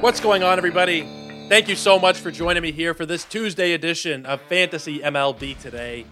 What's going on, everybody? Thank you so much for joining me here for this Tuesday edition of Fantasy MLB Today.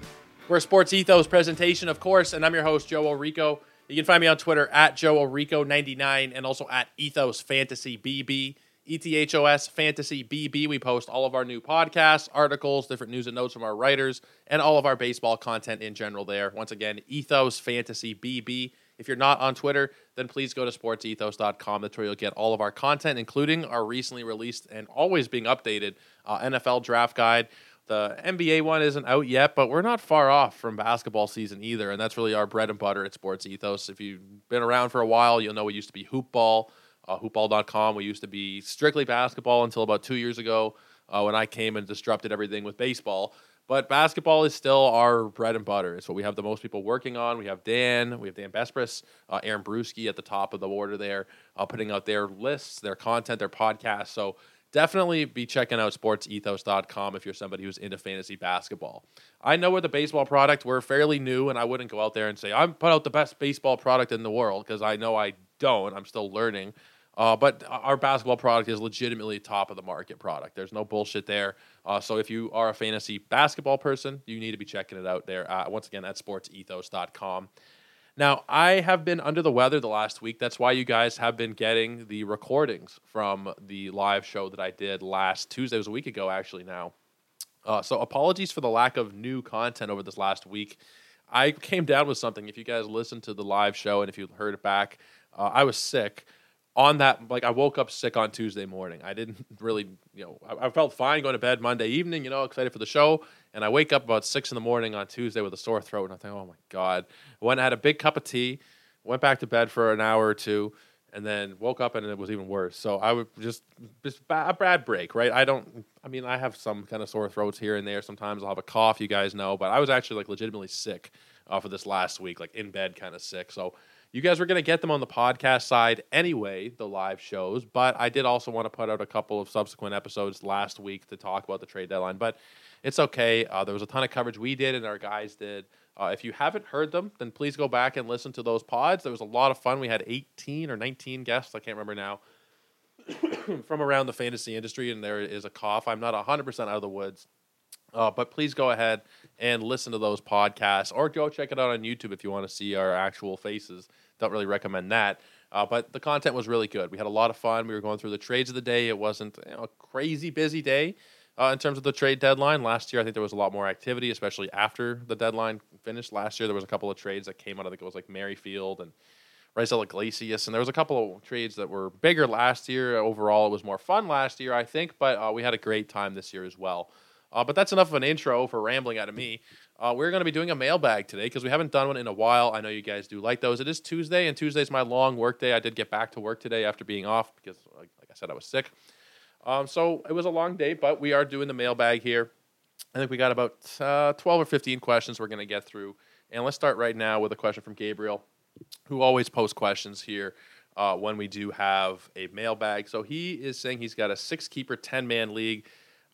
We're a Sports Ethos presentation, of course, and I'm your host, Joe Orrico. You can find me on Twitter at Joe Orrico99 and also at Ethos Fantasy BB. ETHOS Fantasy BB. We post all of our new podcasts, articles, different news and notes from our writers, and all of our baseball content in general there. Once again, Ethos Fantasy BB. If you're not on Twitter, then please go to sportsethos.com. That's where you'll get all of our content, including our recently released and always being updated uh, NFL draft guide. The NBA one isn't out yet, but we're not far off from basketball season either. And that's really our bread and butter at Sports Ethos. If you've been around for a while, you'll know we used to be hoopball, uh, hoopball.com. We used to be strictly basketball until about two years ago uh, when I came and disrupted everything with baseball. But basketball is still our bread and butter. It's what we have the most people working on. We have Dan, we have Dan Besbris, uh, Aaron Bruski at the top of the order there, uh, putting out their lists, their content, their podcasts. So definitely be checking out sportsethos.com if you're somebody who's into fantasy basketball. I know with the baseball product, we're fairly new, and I wouldn't go out there and say, I'm put out the best baseball product in the world because I know I don't. I'm still learning. Uh, but our basketball product is legitimately top of the market product. There's no bullshit there. Uh, so if you are a fantasy basketball person, you need to be checking it out there. Uh, once again, at sportsethos.com. Now, I have been under the weather the last week. That's why you guys have been getting the recordings from the live show that I did last Tuesday. It was a week ago, actually, now. Uh, so apologies for the lack of new content over this last week. I came down with something. If you guys listened to the live show and if you heard it back, uh, I was sick on that like I woke up sick on Tuesday morning. I didn't really, you know, I, I, felt fine going to bed Monday evening, you know, excited for the show, and I wake up about six in the morning on Tuesday with a sore throat, and I think, oh my god. Went and had a big cup of tea, went back to bed for an hour or two, and then woke up and it was even worse. So I would just just a bad break, right? I don't. I mean, I have some kind of sore throats here and there. Sometimes I'll have a cough, you guys know, but I was actually like legitimately sick uh, for this last week, like in bed, kind of sick. So you guys were going to get them on the podcast side anyway, the live shows, but I did also want to put out a couple of subsequent episodes last week to talk about the trade deadline. But it's okay. Uh, there was a ton of coverage we did and our guys did. Uh, if you haven't heard them, then please go back and listen to those pods. There was a lot of fun. We had 18 or 19 guests, I can't remember now, from around the fantasy industry, and there is a cough. I'm not 100% out of the woods. Uh, but please go ahead and listen to those podcasts or go check it out on YouTube if you want to see our actual faces. Don't really recommend that. Uh, but the content was really good. We had a lot of fun. We were going through the trades of the day. It wasn't you know, a crazy busy day uh, in terms of the trade deadline. Last year, I think there was a lot more activity, especially after the deadline finished. Last year, there was a couple of trades that came out. I think it was like Merrifield and Raisel Iglesias, and there was a couple of trades that were bigger last year. Overall, it was more fun last year, I think, but uh, we had a great time this year as well. Uh, but that's enough of an intro for rambling out of me. Uh, we're going to be doing a mailbag today because we haven't done one in a while. I know you guys do like those. It is Tuesday, and Tuesday's my long work day. I did get back to work today after being off because, like, like I said, I was sick. Um, so it was a long day, but we are doing the mailbag here. I think we got about uh, 12 or 15 questions we're going to get through. And let's start right now with a question from Gabriel, who always posts questions here uh, when we do have a mailbag. So he is saying he's got a six keeper, 10 man league.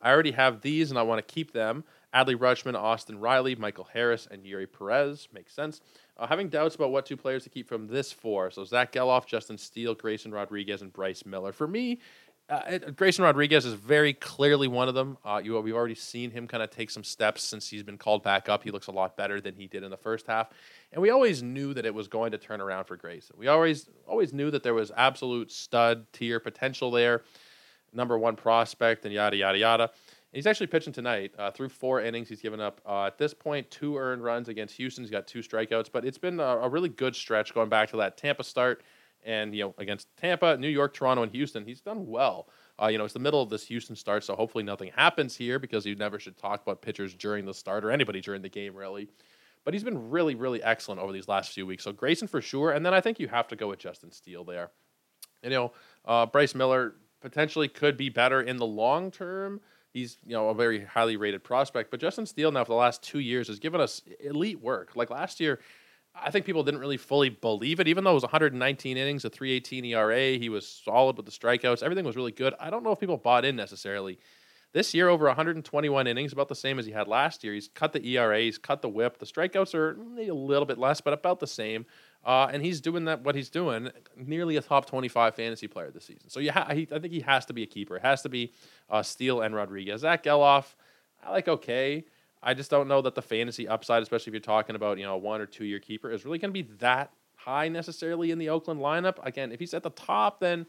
I already have these and I want to keep them. Adley Rutschman, Austin Riley, Michael Harris, and Eury Perez. Makes sense. Uh, having doubts about what two players to keep from this four. So Zach Gelof, Justin Steele, Grayson Rodriguez, and Bryce Miller. For me, uh, Grayson Rodriguez is very clearly one of them. Uh, you, we've already seen him kind of take some steps since he's been called back up. He looks a lot better than he did in the first half, and we always knew that it was going to turn around for Grayson. We always always knew that there was absolute stud tier potential there, number one prospect, and yada yada yada. And He's actually pitching tonight. Uh, through four innings, he's given up uh, at this point two earned runs against Houston. He's got two strikeouts, but it's been a, a, really good stretch going back to that Tampa start, and you know against Tampa, New York, Toronto, and Houston, he's done well. Uh, you know, it's the middle of this Houston start, so hopefully nothing happens here because you never should talk about pitchers during the start or anybody during the game really. But he's been really, really excellent over these last few weeks. So Grayson for sure, and then I think you have to go with Justin Steele there. You know, uh, Bryce Miller potentially could be better in the long term he's you know a very highly rated prospect. But Justin Steele now for the last two years has given us elite work. Like last year, I think people didn't really fully believe it, even though it was 119 innings, a 318 ERA. He was solid with the strikeouts. Everything was really good. I don't know if people bought in necessarily. This year, over 121 innings, about the same as he had last year. He's cut the ERA, he's cut the whip. The strikeouts are a little bit less, but about the same. Uh, and he's doing that what he's doing, nearly a top 25 fantasy player this season. So yeah, I think he has to be a keeper. It has to be uh, Steele and Rodriguez. Zach Gelof, I like okay. I just don't know that the fantasy upside, especially if you're talking about you know a one or two year keeper, is really going to be that high necessarily in the Oakland lineup. Again, if he's at the top, then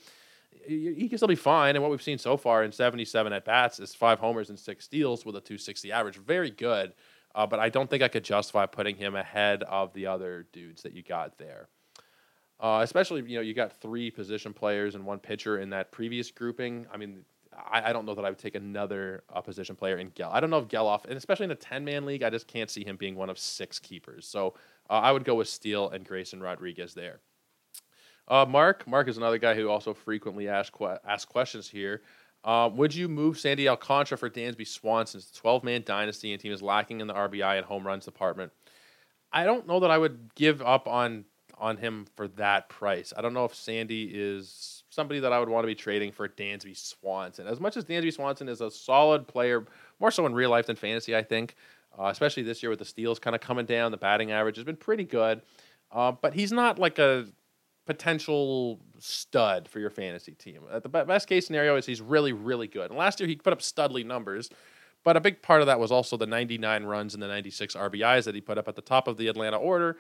he can still be fine. And what we've seen so far in 77 at bats is five homers and six steals with a 260 average. Very good. Uh, but I don't think I could justify putting him ahead of the other dudes that you got there. Uh, especially, you know, you got three position players and one pitcher in that previous grouping. I mean, I, I don't know that I would take another uh, position player in Gel. I don't know if Gelof, and especially in a 10 man league, I just can't see him being one of six keepers. So uh, I would go with Steele and Grayson Rodriguez there. Uh, Mark, Mark is another guy who also frequently asks que- ask questions here. Uh, would you move Sandy Alcantara for Dansby Swanson? A 12 man dynasty and team is lacking in the RBI and home runs department. I don't know that I would give up on on him for that price. I don't know if Sandy is somebody that I would want to be trading for Dansby Swanson. As much as Dansby Swanson is a solid player, more so in real life than fantasy, I think, uh, especially this year with the steals kind of coming down, the batting average has been pretty good. Uh, but he's not like a potential stud for your fantasy team. Uh, the best case scenario is he's really, really good. And last year he put up studly numbers, but a big part of that was also the 99 runs and the 96 RBIs that he put up at the top of the Atlanta order.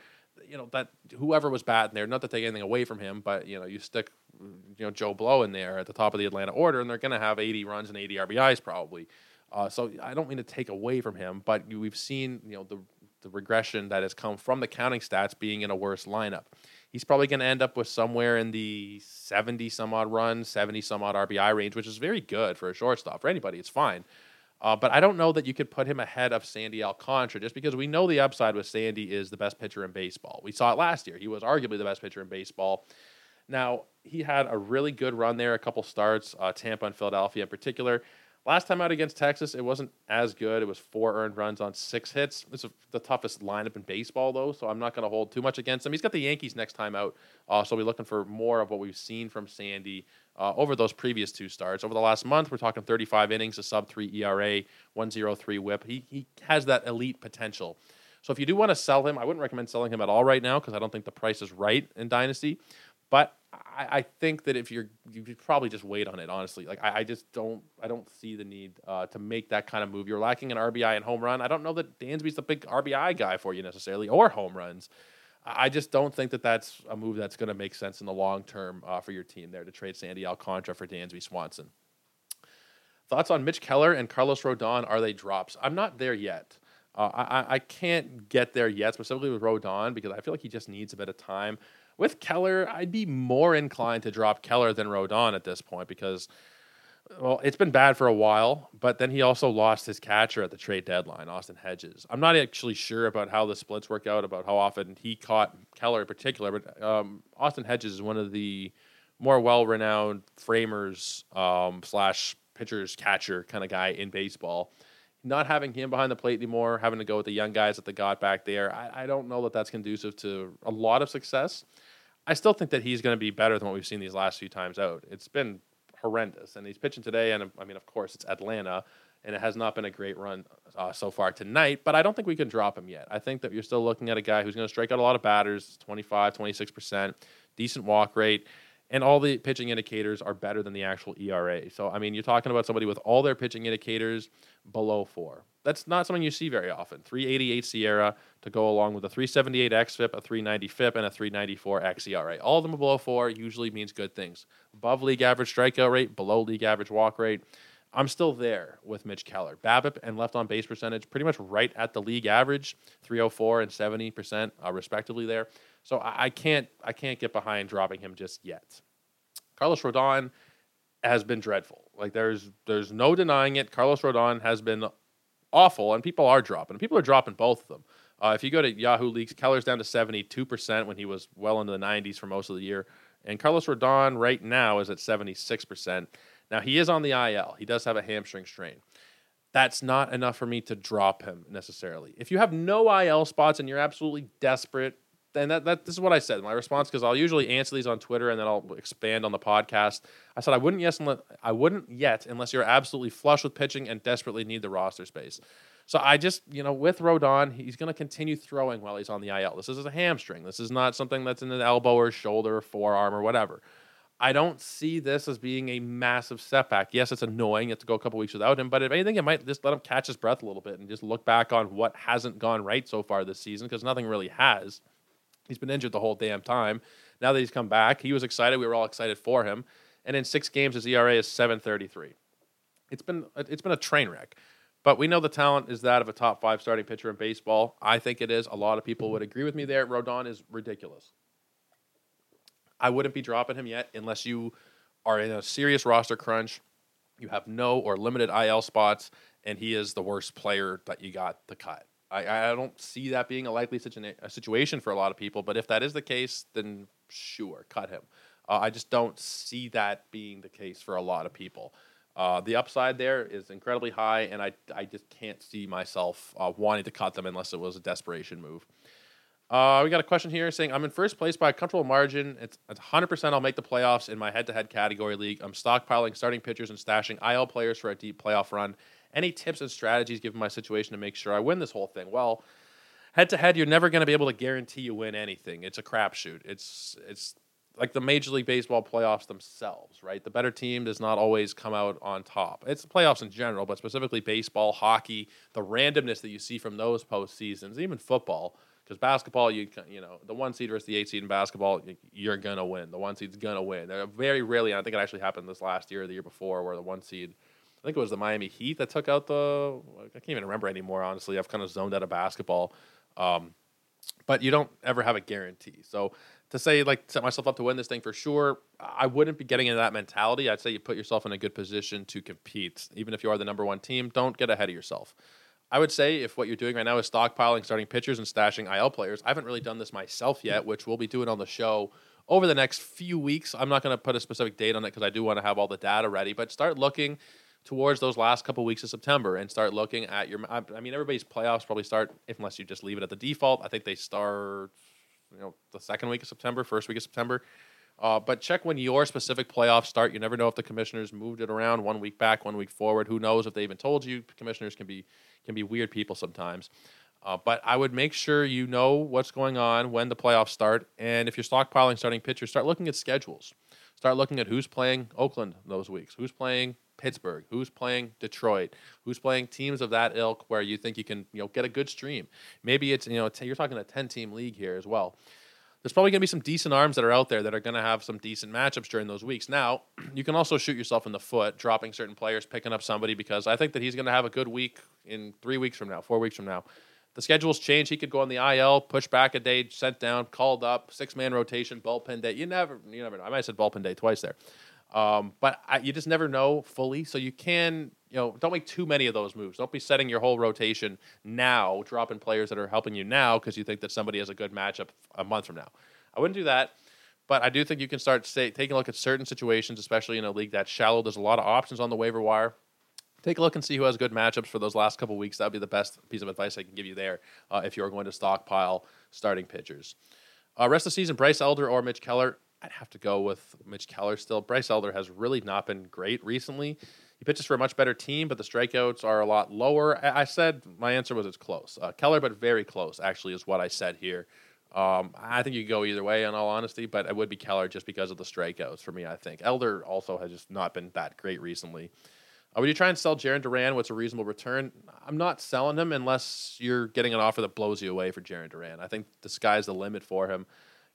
You know that whoever was batting there, not to take anything away from him, but you know you stick, you know Joe Blow in there at the top of the Atlanta order, and they're going to have 80 runs and 80 RBIs probably. Uh, so I don't mean to take away from him, but we've seen you know the the regression that has come from the counting stats being in a worse lineup he's probably going to end up with somewhere in the 70 some odd run, 70 some odd RBI range, which is very good for a shortstop. For anybody, it's fine. Uh, but I don't know that you could put him ahead of Sandy Alcantara just because we know the upside with Sandy is the best pitcher in baseball. We saw it last year. He was arguably the best pitcher in baseball. Now, he had a really good run there, a couple starts, uh, Tampa and Philadelphia in particular. Last time out against Texas, it wasn't as good. It was four earned runs on six hits. It's the toughest lineup in baseball, though, so I'm not going to hold too much against him. He's got the Yankees next time out, uh, so we'll be looking for more of what we've seen from Sandy uh, over those previous two starts. Over the last month, we're talking 35 innings, a sub three ERA, 103 whip. He, he has that elite potential. So if you do want to sell him, I wouldn't recommend selling him at all right now because I don't think the price is right in Dynasty. But I, I, think that if you're, you could probably just wait on it. Honestly, like I, I just don't, I don't see the need uh, to make that kind of move. You're lacking an RBI and home run. I don't know that Dansby's the big RBI guy for you necessarily, or home runs. I just don't think that that's a move that's going to make sense in the long term uh, for your team there to trade Sandy Alcantara for Dansby Swanson. Thoughts on Mitch Keller and Carlos Rodon? Are they drops? I'm not there yet. Uh, I, I can't get there yet, specifically with Rodon, because I feel like he just needs a bit of time. With Keller, I'd be more inclined to drop Keller than Rodon at this point because, well, it's been bad for a while, but then he also lost his catcher at the trade deadline, Austin Hedges. I'm not actually sure about how the splits work out, about how often he caught Keller in particular, but um, Austin Hedges is one of the more well renowned framers um, slash pitchers catcher kind of guy in baseball not having him behind the plate anymore, having to go with the young guys that they got back there, I, I don't know that that's conducive to a lot of success. I still think that he's going to be better than what we've seen these last few times out. It's been horrendous, and he's pitching today, and I mean, of course, it's Atlanta, and it has not been a great run uh, so far tonight. But I don't think we can drop him yet. I think that you're still looking at a guy who's going to strike out a lot of batters, 25, 26 percent, decent walk rate and all the pitching indicators are better than the actual ERA. So, I mean, you're talking about somebody with all their pitching indicators below four. That's not something you see very often. 388 SIERA to go along with a 378 XFIP, a 390 FIP, and a 394 xERA. All of them below four usually means good things. Above league average strikeout rate, below league average walk rate. I'm still there with Mitch Keller. BABIP and left on base percentage pretty much right at the league average, 304 and 70% uh, respectively there. So I, I can't I can't get behind dropping him just yet. Carlos Rodon has been dreadful. Like there's there's no denying it. Carlos Rodon has been awful, and people are dropping. People are dropping both of them. Uh, if you go to Yahoo Leagues, Keller's down to 72% when he was well into the 90s for most of the year. And Carlos Rodon right now is at 76%. Now, he is on the IL. He does have a hamstring strain. That's not enough for me to drop him necessarily. If you have no IL spots and you're absolutely desperate, and that, that this is what I said. My response because I'll usually answer these on Twitter and then I'll expand on the podcast. I said I wouldn't yes unless I wouldn't yet unless you're absolutely flush with pitching and desperately need the roster space. So I just, you know, with Rodon, he's going to continue throwing while he's on the IL. This is a hamstring. This is not something that's in an elbow or shoulder or forearm or whatever. I don't see this as being a massive setback. Yes, it's annoying. You have to go a couple weeks without him, but if anything, it might just let him catch his breath a little bit and just look back on what hasn't gone right so far this season because nothing really has. He's been injured the whole damn time. Now that he's come back, he was excited. We were all excited for him. And in six games, his ERA is 7.33. It's been it's been a train wreck. But we know the talent is that of a top five starting pitcher in baseball. I think it is. A lot of people would agree with me there. Rodon is ridiculous. I wouldn't be dropping him yet unless you are in a serious roster crunch. You have no or limited IL spots, and he is the worst player that you got to cut. I, I don't see that being a likely situ- a situation for a lot of people, but if that is the case, then sure, cut him. Uh, I just don't see that being the case for a lot of people. Uh, the upside there is incredibly high, and I, I just can't see myself uh, wanting to cut them unless it was a desperation move. Uh, we got a question here saying I'm in first place by a comfortable margin. It's, it's 100% I'll make the playoffs in my head-to-head category league. I'm stockpiling starting pitchers and stashing IL players for a deep playoff run. Any tips and strategies given my situation to make sure I win this whole thing? Well, head-to-head, you're never going to be able to guarantee you win anything. It's a crapshoot. It's it's like the Major League Baseball playoffs themselves, right? The better team does not always come out on top. It's the playoffs in general, but specifically baseball, hockey, the randomness that you see from those postseasons, even football. Because basketball, you you know, the one seed versus the eight seed in basketball, you're gonna win. The one seed's gonna win. They're very rarely, I think it actually happened this last year or the year before, where the one seed, I think it was the Miami Heat that took out the. I can't even remember anymore. Honestly, I've kind of zoned out of basketball. Um, but you don't ever have a guarantee. So to say like set myself up to win this thing for sure, I wouldn't be getting into that mentality. I'd say you put yourself in a good position to compete, even if you are the number one team. Don't get ahead of yourself. I would say if what you're doing right now is stockpiling starting pitchers and stashing IL players, I haven't really done this myself yet, which we'll be doing on the show over the next few weeks. I'm not going to put a specific date on it because I do want to have all the data ready, but start looking towards those last couple weeks of September and start looking at your. I mean, everybody's playoffs probably start, unless you just leave it at the default. I think they start you know the second week of September, first week of September. Uh, but check when your specific playoffs start. You never know if the commissioners moved it around one week back, one week forward. Who knows if they even told you? Commissioners can be can be weird people sometimes. Uh, but I would make sure you know what's going on when the playoffs start. And if you're stockpiling starting pitchers, start looking at schedules. Start looking at who's playing Oakland those weeks, who's playing Pittsburgh, who's playing Detroit, who's playing teams of that ilk where you think you can you know get a good stream. Maybe it's you know you're talking a 10 team league here as well. There's probably going to be some decent arms that are out there that are going to have some decent matchups during those weeks. Now, you can also shoot yourself in the foot dropping certain players, picking up somebody because I think that he's going to have a good week in 3 weeks from now, 4 weeks from now. The schedules change. He could go on the IL, push back a day, sent down, called up, six man rotation, bullpen day. You never, you never know. I might have said bullpen day twice there. Um, but I, you just never know fully. So you can, you know, don't make too many of those moves. Don't be setting your whole rotation now, dropping players that are helping you now because you think that somebody has a good matchup a month from now. I wouldn't do that. But I do think you can start say, taking a look at certain situations, especially in a league that's shallow. There's a lot of options on the waiver wire. Take a look and see who has good matchups for those last couple weeks. That would be the best piece of advice I can give you there uh, if you are going to stockpile starting pitchers. Uh, rest of the season, Bryce Elder or Mitch Keller. I'd have to go with Mitch Keller still. Bryce Elder has really not been great recently. He pitches for a much better team, but the strikeouts are a lot lower. I, said my answer was it's close. Uh, Keller, but very close, actually, is what I said here. Um, I think you could go either way, in all honesty, but it would be Keller just because of the strikeouts for me, I think. Elder also has just not been that great recently. Uh, would you try and sell Jarren Duran? What's a reasonable return? I'm not selling him unless you're getting an offer that blows you away for Jarren Duran. I think the sky's the limit for him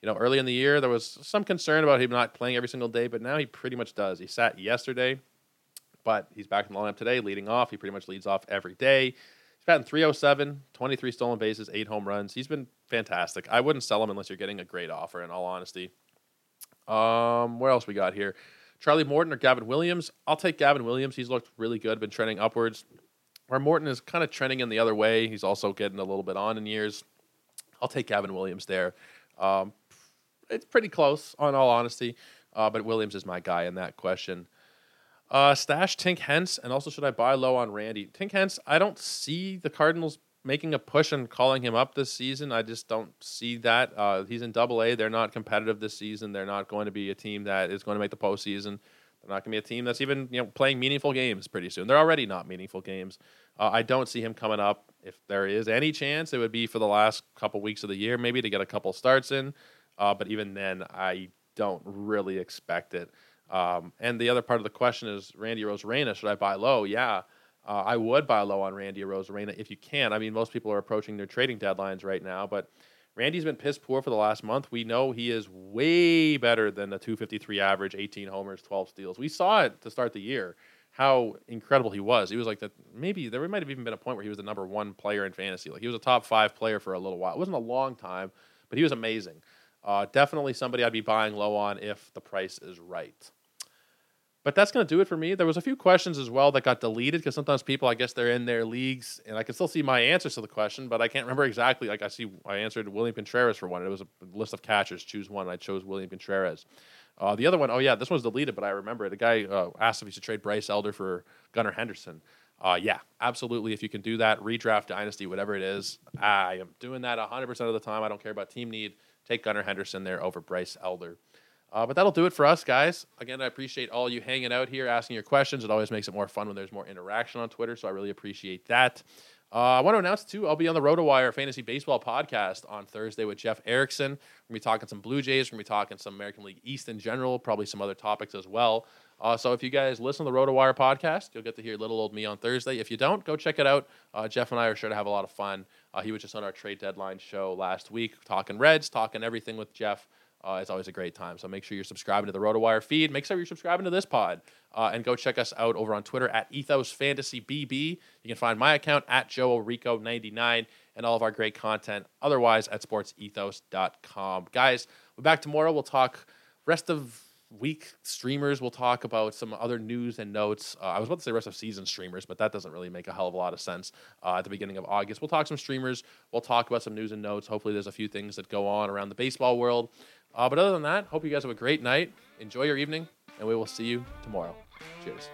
you know, early in the year, there was some concern about him not playing every single day, but now he pretty much does. He sat yesterday, but he's back in the lineup today, leading off. He pretty much leads off every day. He's batting 307, 23 stolen bases, eight home runs. He's been fantastic. I wouldn't sell him unless you're getting a great offer, in all honesty. Um, where else we got here? Charlie Morton or Gavin Williams? I'll take Gavin Williams. He's looked really good, been trending upwards. Where Morton is kind of trending in the other way. He's also getting a little bit on in years. I'll take Gavin Williams there. Um, it's pretty close, on all honesty. Uh, but Williams is my guy in that question. Uh, stash Tink Hence, and also should I buy low on Randy? Tink Hence, I don't see the Cardinals making a push and calling him up this season. I just don't see that. Uh, he's in Double A. They're not competitive this season. They're not going to be a team that is going to make the postseason. They're not going to be a team that's even you know playing meaningful games pretty soon. They're already not meaningful games. Uh, I don't see him coming up. If there is any chance, it would be for the last couple weeks of the year, maybe to get a couple starts in. Uh, but even then, I don't really expect it. Um, and the other part of the question is Randy Arozarena, should I buy low? Yeah, uh, I would buy low on Randy Arozarena if you can. I mean, most people are approaching their trading deadlines right now, but Randy's been piss poor for the last month. We know he is way better than the 253 average, 18 homers, 12 steals. We saw it to start the year how incredible he was. He was like that. Maybe there might have even been a point where he was the number one player in fantasy. Like he was a top five player for a little while. It wasn't a long time, but he was amazing. Uh, definitely somebody I'd be buying low on if the price is right. But that's going to do it for me. There was a few questions as well that got deleted because sometimes people, I guess, they're in their leagues, and I can still see my answers to the question, but I can't remember exactly. Like I see, I answered William Contreras for one. It was a list of catchers. Choose one. I chose William Contreras. Uh, the other one, oh yeah, this one's deleted, but I remember it. A guy uh, asked if he should trade Bryce Elder for Gunnar Henderson. Uh, yeah, absolutely. If you can do that, redraft dynasty, whatever it is, I am doing that 100% of the time. I don't care about team need. Take Gunnar Henderson there over Bryce Elder. Uh, but that'll do it for us, guys. Again, I appreciate all you hanging out here, asking your questions. It always makes it more fun when there's more interaction on Twitter, so I really appreciate that. Uh, I want to announce too, I'll be on the RotoWire Fantasy Baseball podcast on Thursday with Jeff Erickson. We're gonna be talking some Blue Jays. We're gonna be talking some American League East in general, probably some other topics as well. Uh, so if you guys listen to the RotoWire podcast, you'll get to hear little old me on Thursday. If you don't, go check it out. Uh, Jeff and I are sure to have a lot of fun. Uh, he was just on our trade deadline show last week, talking Reds, talking everything with Jeff. Uh, it's always a great time. So make sure you're subscribing to the RotoWire feed. Make sure you're subscribing to this pod. Uh, and go check us out over on Twitter at Ethos Fantasy BB. You can find my account at Joe Rico99 and all of our great content otherwise at sportsethos.com. Guys, we're back tomorrow. We'll talk rest of week streamers. We'll talk about some other news and notes. Uh, I was about to say rest of season streamers, but that doesn't really make a hell of a lot of sense uh, at the beginning of August. We'll talk some streamers. We'll talk about some news and notes. Hopefully, there's a few things that go on around the baseball world. Uh, but other than that, hope you guys have a great night. Enjoy your evening, and we will see you tomorrow. Cheers.